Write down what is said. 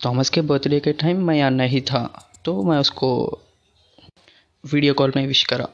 Thomas के birthday के time मैं यहाँ नहीं था तो मैं उसको वीडियो कॉल में विश करा।